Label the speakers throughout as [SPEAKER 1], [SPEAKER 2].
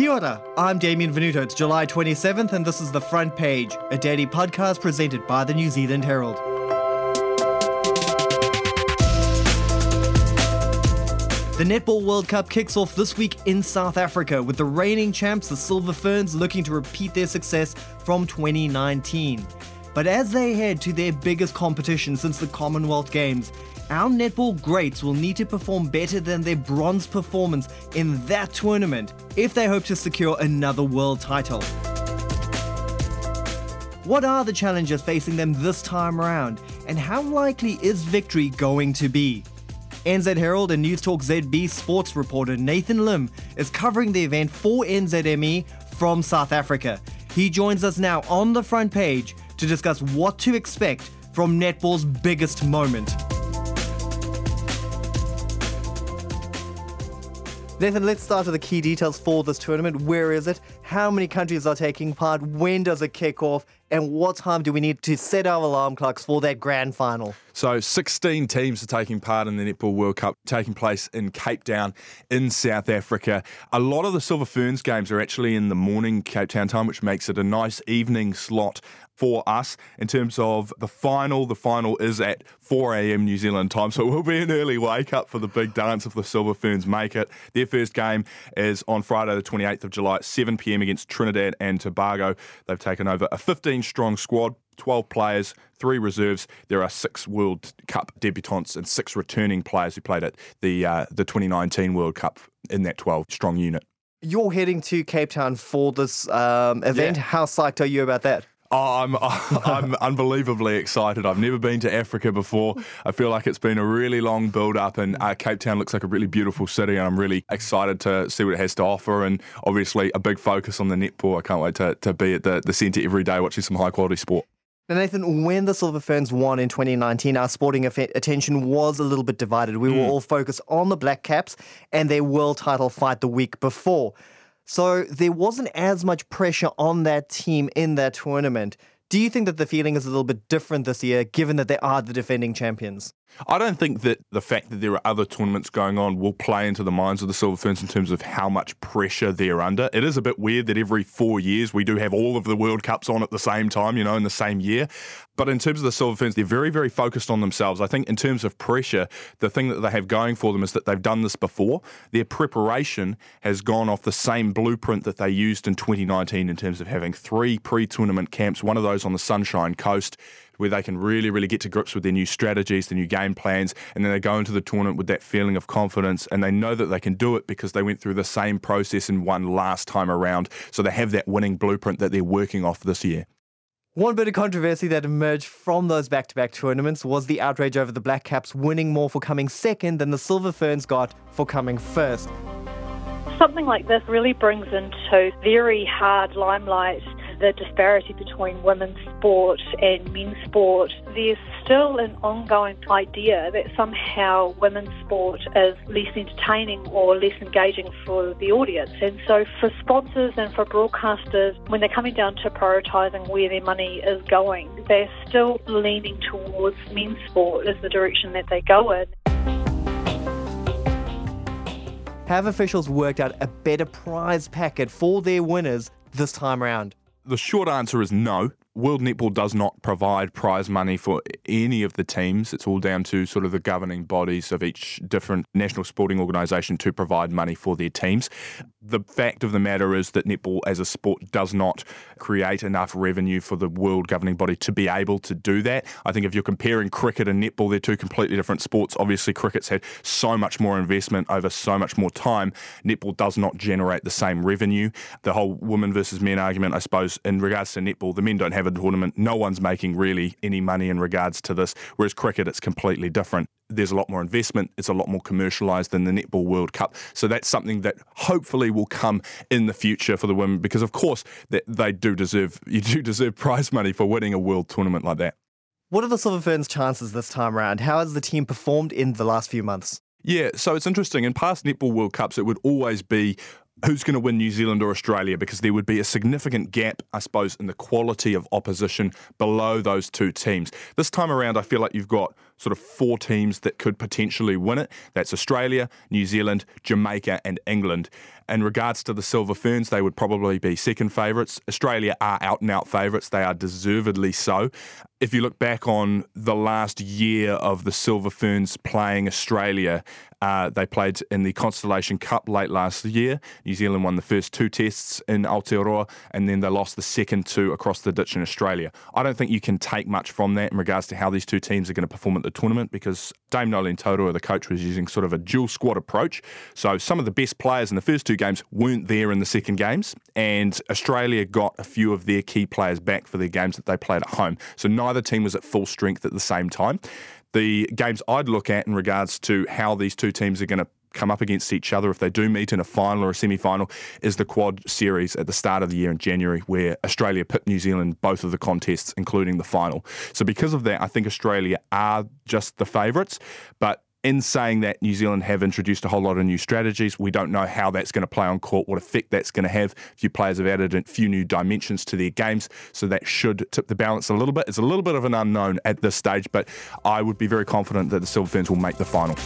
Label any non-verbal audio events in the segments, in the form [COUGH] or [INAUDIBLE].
[SPEAKER 1] Kia ora, I'm Damien Venuto. It's July 27th, and this is The Front Page, a daily podcast presented by the New Zealand Herald. The Netball World Cup kicks off this week in South Africa, with the reigning champs, the Silver Ferns, looking to repeat their success from 2019. But as they head to their biggest competition since the Commonwealth Games, our netball greats will need to perform better than their bronze performance in that tournament if they hope to secure another world title. What are the challenges facing them this time around, and how likely is victory going to be? NZ Herald and Newstalk ZB sports reporter Nathan Limm is covering the event for NZME from South Africa. He joins us now on the front page to discuss what to expect from netball's biggest moment. Nathan, let's start with the key details for this tournament. Where is it? How many countries are taking part? When does it kick off? And what time do we need to set our alarm clocks for that grand final?
[SPEAKER 2] So, 16 teams are taking part in the Netball World Cup taking place in Cape Town in South Africa. A lot of the Silver Ferns games are actually in the morning Cape Town time, which makes it a nice evening slot for us in terms of the final. The final is at 4 a.m. New Zealand time, so it will be an early wake up for the big dance if the Silver Ferns make it. Their first game is on Friday, the 28th of July at 7 p.m. against Trinidad and Tobago. They've taken over a 15 strong squad. 12 players, three reserves. There are six World Cup debutants and six returning players who played at the uh, the 2019 World Cup in that 12 strong unit.
[SPEAKER 1] You're heading to Cape Town for this um, event. Yeah. How psyched are you about that?
[SPEAKER 2] Oh, I'm [LAUGHS] I'm unbelievably excited. I've never been to Africa before. I feel like it's been a really long build up, and uh, Cape Town looks like a really beautiful city, and I'm really excited to see what it has to offer. And obviously, a big focus on the netball. I can't wait to, to be at the, the centre every day watching some high quality sport.
[SPEAKER 1] Now, Nathan, when the Silver Ferns won in 2019, our sporting attention was a little bit divided. We mm. were all focused on the Black Caps and their world title fight the week before. So there wasn't as much pressure on that team in that tournament. Do you think that the feeling is a little bit different this year, given that they are the defending champions?
[SPEAKER 2] I don't think that the fact that there are other tournaments going on will play into the minds of the Silver Ferns in terms of how much pressure they're under. It is a bit weird that every four years we do have all of the World Cups on at the same time, you know, in the same year. But in terms of the Silver Ferns, they're very, very focused on themselves. I think in terms of pressure, the thing that they have going for them is that they've done this before. Their preparation has gone off the same blueprint that they used in 2019 in terms of having three pre tournament camps, one of those on the Sunshine Coast where they can really, really get to grips with their new strategies, their new game plans, and then they go into the tournament with that feeling of confidence and they know that they can do it because they went through the same process and won last time around. So they have that winning blueprint that they're working off this year.
[SPEAKER 1] One bit of controversy that emerged from those back to back tournaments was the outrage over the Black Caps winning more for coming second than the Silver Ferns got for coming first.
[SPEAKER 3] Something like this really brings into very hard limelight the disparity between women's sport and men's sport, there's still an ongoing idea that somehow women's sport is less entertaining or less engaging for the audience. And so for sponsors and for broadcasters, when they're coming down to prioritising where their money is going, they're still leaning towards men's sport as the direction that they go in.
[SPEAKER 1] Have officials worked out a better prize packet for their winners this time around?
[SPEAKER 2] The short answer is no. World Netball does not provide prize money for any of the teams. It's all down to sort of the governing bodies of each different national sporting organisation to provide money for their teams. The fact of the matter is that netball as a sport does not create enough revenue for the world governing body to be able to do that. I think if you're comparing cricket and netball, they're two completely different sports. Obviously, cricket's had so much more investment over so much more time. Netball does not generate the same revenue. The whole women versus men argument, I suppose, in regards to netball, the men don't have a tournament. No one's making really any money in regards to this, whereas cricket, it's completely different there's a lot more investment. It's a lot more commercialised than the Netball World Cup. So that's something that hopefully will come in the future for the women because, of course, they, they do deserve [LAUGHS] you do deserve prize money for winning a world tournament like that.
[SPEAKER 1] What are the Silver Ferns' chances this time around? How has the team performed in the last few months?
[SPEAKER 2] Yeah, so it's interesting. In past Netball World Cups, it would always be who's going to win New Zealand or Australia because there would be a significant gap, I suppose, in the quality of opposition below those two teams. This time around, I feel like you've got sort of four teams that could potentially win it. That's Australia, New Zealand, Jamaica, and England. In regards to the Silver Ferns, they would probably be second favourites. Australia are out and out favourites. They are deservedly so. If you look back on the last year of the Silver Ferns playing Australia, uh, they played in the Constellation Cup late last year. New Zealand won the first two tests in Aotearoa, and then they lost the second two across the ditch in Australia. I don't think you can take much from that in regards to how these two teams are going to perform at the tournament because Dame Noeline Taurua, the coach, was using sort of a dual squad approach. So some of the best players in the first two games weren't there in the second games, and Australia got a few of their key players back for their games that they played at home. So neither team was at full strength at the same time. The games I'd look at in regards to how these two teams are going to come up against each other if they do meet in a final or a semi final is the quad series at the start of the year in January, where Australia pit New Zealand both of the contests, including the final. So, because of that, I think Australia are just the favourites. But in saying that, New Zealand have introduced a whole lot of new strategies. We don't know how that's going to play on court, what effect that's going to have. A few players have added a few new dimensions to their games, so that should tip the balance a little bit. It's a little bit of an unknown at this stage, but I would be very confident that the Silver Ferns will make the final.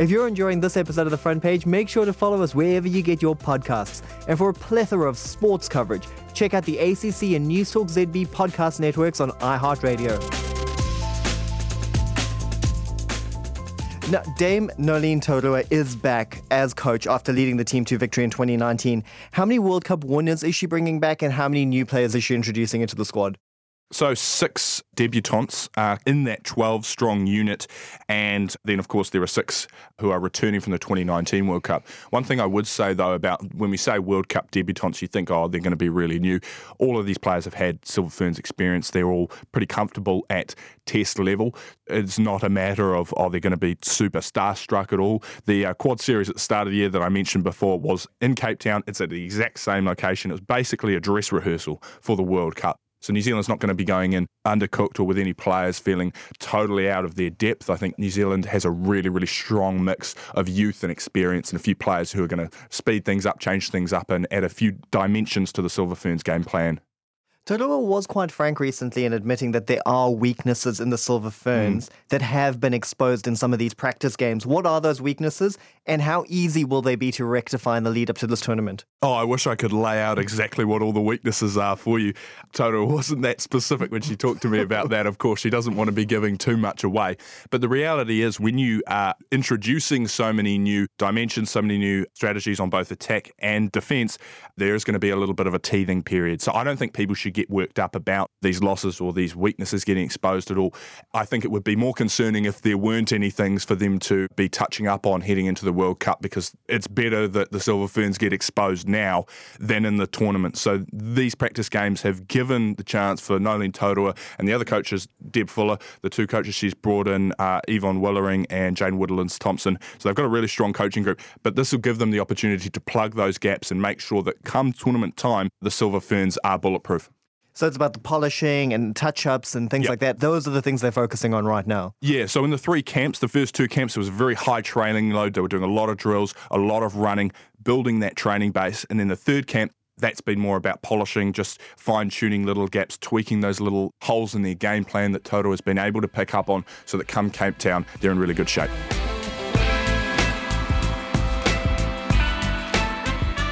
[SPEAKER 1] If you're enjoying this episode of The Front Page, make sure to follow us wherever you get your podcasts. And for a plethora of sports coverage, check out the ACC and Newstalk ZB podcast networks on iHeartRadio. Now, Dame Noeline Taurua is back as coach after leading the team to victory in 2019. How many World Cup winners is she bringing back, and how many new players is she introducing into the squad?
[SPEAKER 2] So, six debutantes are in that 12 strong unit. And then, of course, there are six who are returning from the 2019 World Cup. One thing I would say, though, about when we say World Cup debutantes, you think, oh, they're going to be really new. All of these players have had Silver Ferns experience. They're all pretty comfortable at test level. It's not a matter of, oh, they're going to be super starstruck at all. The uh, quad series at the start of the year that I mentioned before was in Cape Town. It's at the exact same location. It was basically a dress rehearsal for the World Cup. So New Zealand's not going to be going in undercooked or with any players feeling totally out of their depth. I think New Zealand has a really, really strong mix of youth and experience and a few players who are going to speed things up, change things up, and add a few dimensions to the Silver Ferns game plan.
[SPEAKER 1] Taurua was quite frank recently in admitting that there are weaknesses in the Silver Ferns mm. that have been exposed in some of these practice games. What are those weaknesses, and how easy will they be to rectify in the lead up to this tournament?
[SPEAKER 2] Oh, I wish I could lay out exactly what all the weaknesses are for you. Toto wasn't that specific when she talked to me about that. Of course, she doesn't want to be giving too much away. But the reality is, when you are introducing so many new dimensions, so many new strategies on both attack and defence, there is going to be a little bit of a teething period. So I don't think people should get worked up about these losses or these weaknesses getting exposed at all. I think it would be more concerning if there weren't any things for them to be touching up on heading into the World Cup because it's better that the Silver Ferns get exposed now than in the tournament. So these practice games have given the chance for Noeline Taurua and the other coaches, Deb Fuller, the two coaches she's brought in, uh, Yvonne Willering and Jane Woodlands Thompson. So they've got a really strong coaching group, but this will give them the opportunity to plug those gaps and make sure that come tournament time, the Silver Ferns are bulletproof.
[SPEAKER 1] So it's about the polishing and touch ups and things yep. like that. Those are the things they're focusing on right now.
[SPEAKER 2] Yeah. So in the three camps, the first two camps, it was a very high training load. They were doing a lot of drills, a lot of running, building that training base. And then the third camp, that's been more about polishing, just fine tuning little gaps, tweaking those little holes in their game plan that Toto has been able to pick up on so that come Cape Town, they're in really good shape.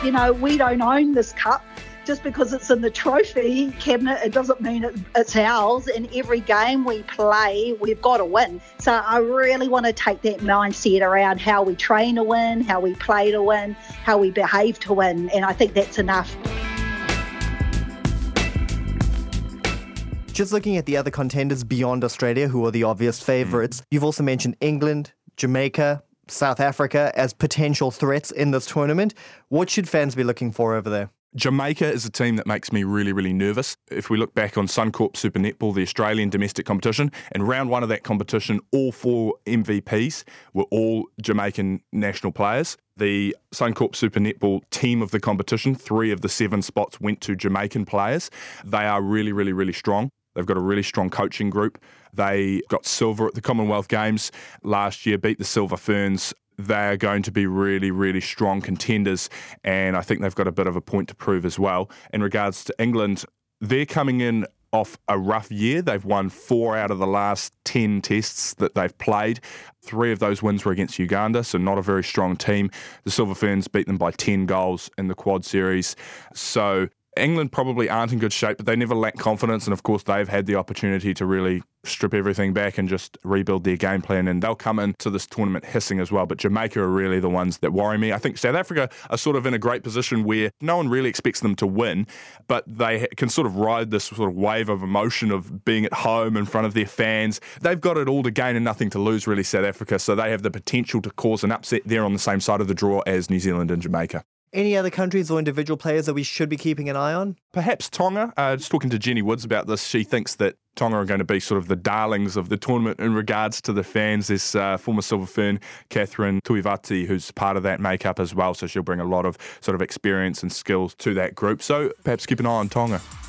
[SPEAKER 4] You know, we don't own this cup just because it's in the trophy cabinet, it doesn't mean it, it's ours. In every game we play, we've got to win. So I really want to take that mindset around how we train to win, how we play to win, how we behave to win. And I think that's enough.
[SPEAKER 1] Just looking at the other contenders beyond Australia, who are the obvious favourites, mm. you've also mentioned England, Jamaica, South Africa as potential threats in this tournament. What should fans be looking for over there?
[SPEAKER 2] Jamaica is a team that makes me really, really nervous. If we look back on Suncorp Super Netball, the Australian domestic competition, in round one of that competition, all four MVPs were all Jamaican national players. The Suncorp Super Netball team of the competition, three of the seven spots went to Jamaican players. They are really, really, really strong. They've got a really strong coaching group. They got silver at the Commonwealth Games last year, beat the Silver Ferns they're going to be really, really strong contenders. And I think they've got a bit of a point to prove as well. In regards to England, they're coming in off a rough year. They've won four out of the last 10 tests that they've played. Three of those wins were against Uganda, so not a very strong team. The Silver Ferns beat them by 10 goals in the quad series. So England probably aren't in good shape, but they never lack confidence. And of course, they've had the opportunity to really strip everything back and just rebuild their game plan. And they'll come into this tournament hissing as well. But Jamaica are really the ones that worry me. I think South Africa are sort of in a great position where no one really expects them to win, but they can sort of ride this sort of wave of emotion of being at home in front of their fans. They've got it all to gain and nothing to lose, really, South Africa. So they have the potential to cause an upset. They're on the same side of the draw as New Zealand and Jamaica.
[SPEAKER 1] Any other countries or individual players that we should be keeping an eye on?
[SPEAKER 2] Perhaps Tonga. Uh, just talking to Jenny Woods about this, she thinks that Tonga are going to be sort of the darlings of the tournament in regards to the fans. There's uh, former Silver Fern Catherine Tuivaiti, who's part of that makeup as well, so she'll bring a lot of sort of experience and skills to that group. So perhaps keep an eye on Tonga.
[SPEAKER 5] Tonga.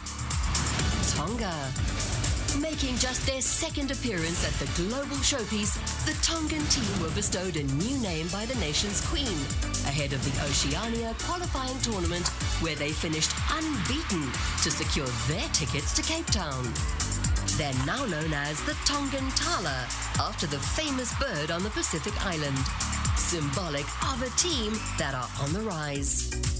[SPEAKER 5] Their second appearance at the global showpiece, the Tongan team were bestowed a new name by the nation's queen, ahead of the Oceania qualifying tournament, where they finished unbeaten to secure their tickets to Cape Town. They're now known as the Tongan Tala, after the famous bird on the Pacific island, symbolic of a team that are on the rise.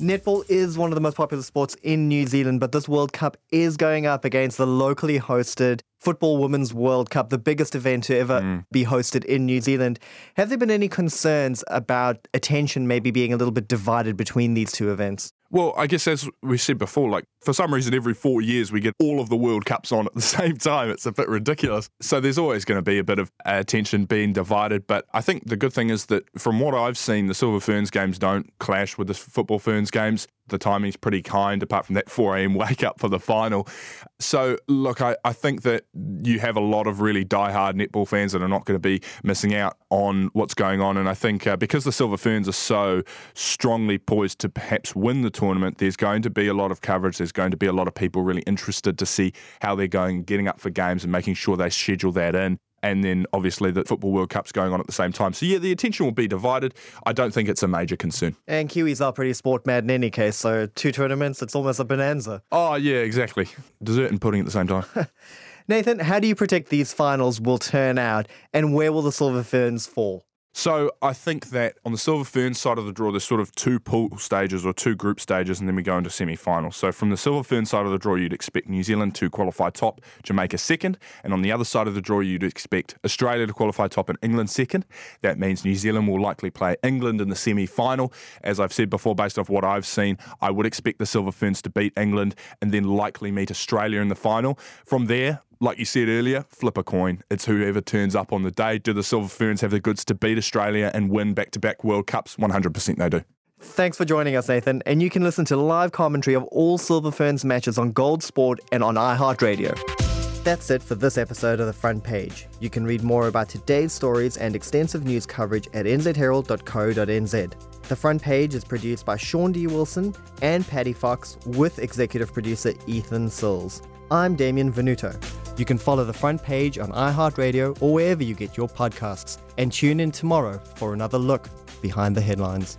[SPEAKER 1] Netball is one of the most popular sports in New Zealand, but this World Cup is going up against the locally hosted Football Women's World Cup, the biggest event to ever mm. be hosted in New Zealand. Have there been any concerns about attention maybe being a little bit divided between these two events?
[SPEAKER 2] Well, I guess as we said before, like for some reason, every four years we get all of the World Cups on at the [LAUGHS] same time. It's a bit ridiculous. So there's always going to be a bit of attention being divided. But I think the good thing is that from what I've seen, the Silver Ferns games don't clash with the Football Ferns games the timing's pretty kind, apart from that 4 a.m. [LAUGHS] wake up for the final. So, look, I, I think that you have a lot of really die-hard netball fans that are not going to be missing out on what's going on. And I think uh, because the Silver Ferns are so strongly poised to perhaps win the tournament, there's going to be a lot of coverage. There's going to be a lot of people really interested to see how they're going, getting up for games and making sure they schedule that in and then obviously the Football World Cup's going on at the same time. So yeah, the attention will be divided. I don't think it's a major concern.
[SPEAKER 1] And Kiwis are pretty sport mad in any case, so two tournaments, it's almost a bonanza.
[SPEAKER 2] Oh yeah, exactly. Dessert and pudding at the same time. [LAUGHS]
[SPEAKER 1] Nathan, how do you predict these finals will turn out, and where will the Silver Ferns fall?
[SPEAKER 2] So I think that on the Silver Fern side of the draw, there's sort of two pool stages or two group stages, and then we go into semi-finals. So from the Silver Fern side of the draw, you'd expect New Zealand to qualify top, Jamaica second, and on the other side of the draw, you'd expect Australia to qualify top and England second. That means New Zealand will likely play England in the semi-final. As I've said before, based off what I've seen, I would expect the Silver Ferns to beat England and then likely meet Australia in the final. From there, like you said earlier, flip a coin. It's whoever turns up on the day. Do the Silver Ferns have the goods to beat Australia and win back to back World Cups? 100% they do.
[SPEAKER 1] Thanks for joining us, Nathan. And you can listen to live commentary of all Silver Ferns matches on Gold Sport and on iHeartRadio. That's it for this episode of The Front Page. You can read more about today's stories and extensive news coverage at nzherald.co.nz. The Front Page is produced by Shaun D. Wilson and Paddy Fox with executive producer Ethan Sills. I'm Damien Venuto. You can follow the front page on iHeartRadio or wherever you get your podcasts. And tune in tomorrow for another look behind the headlines.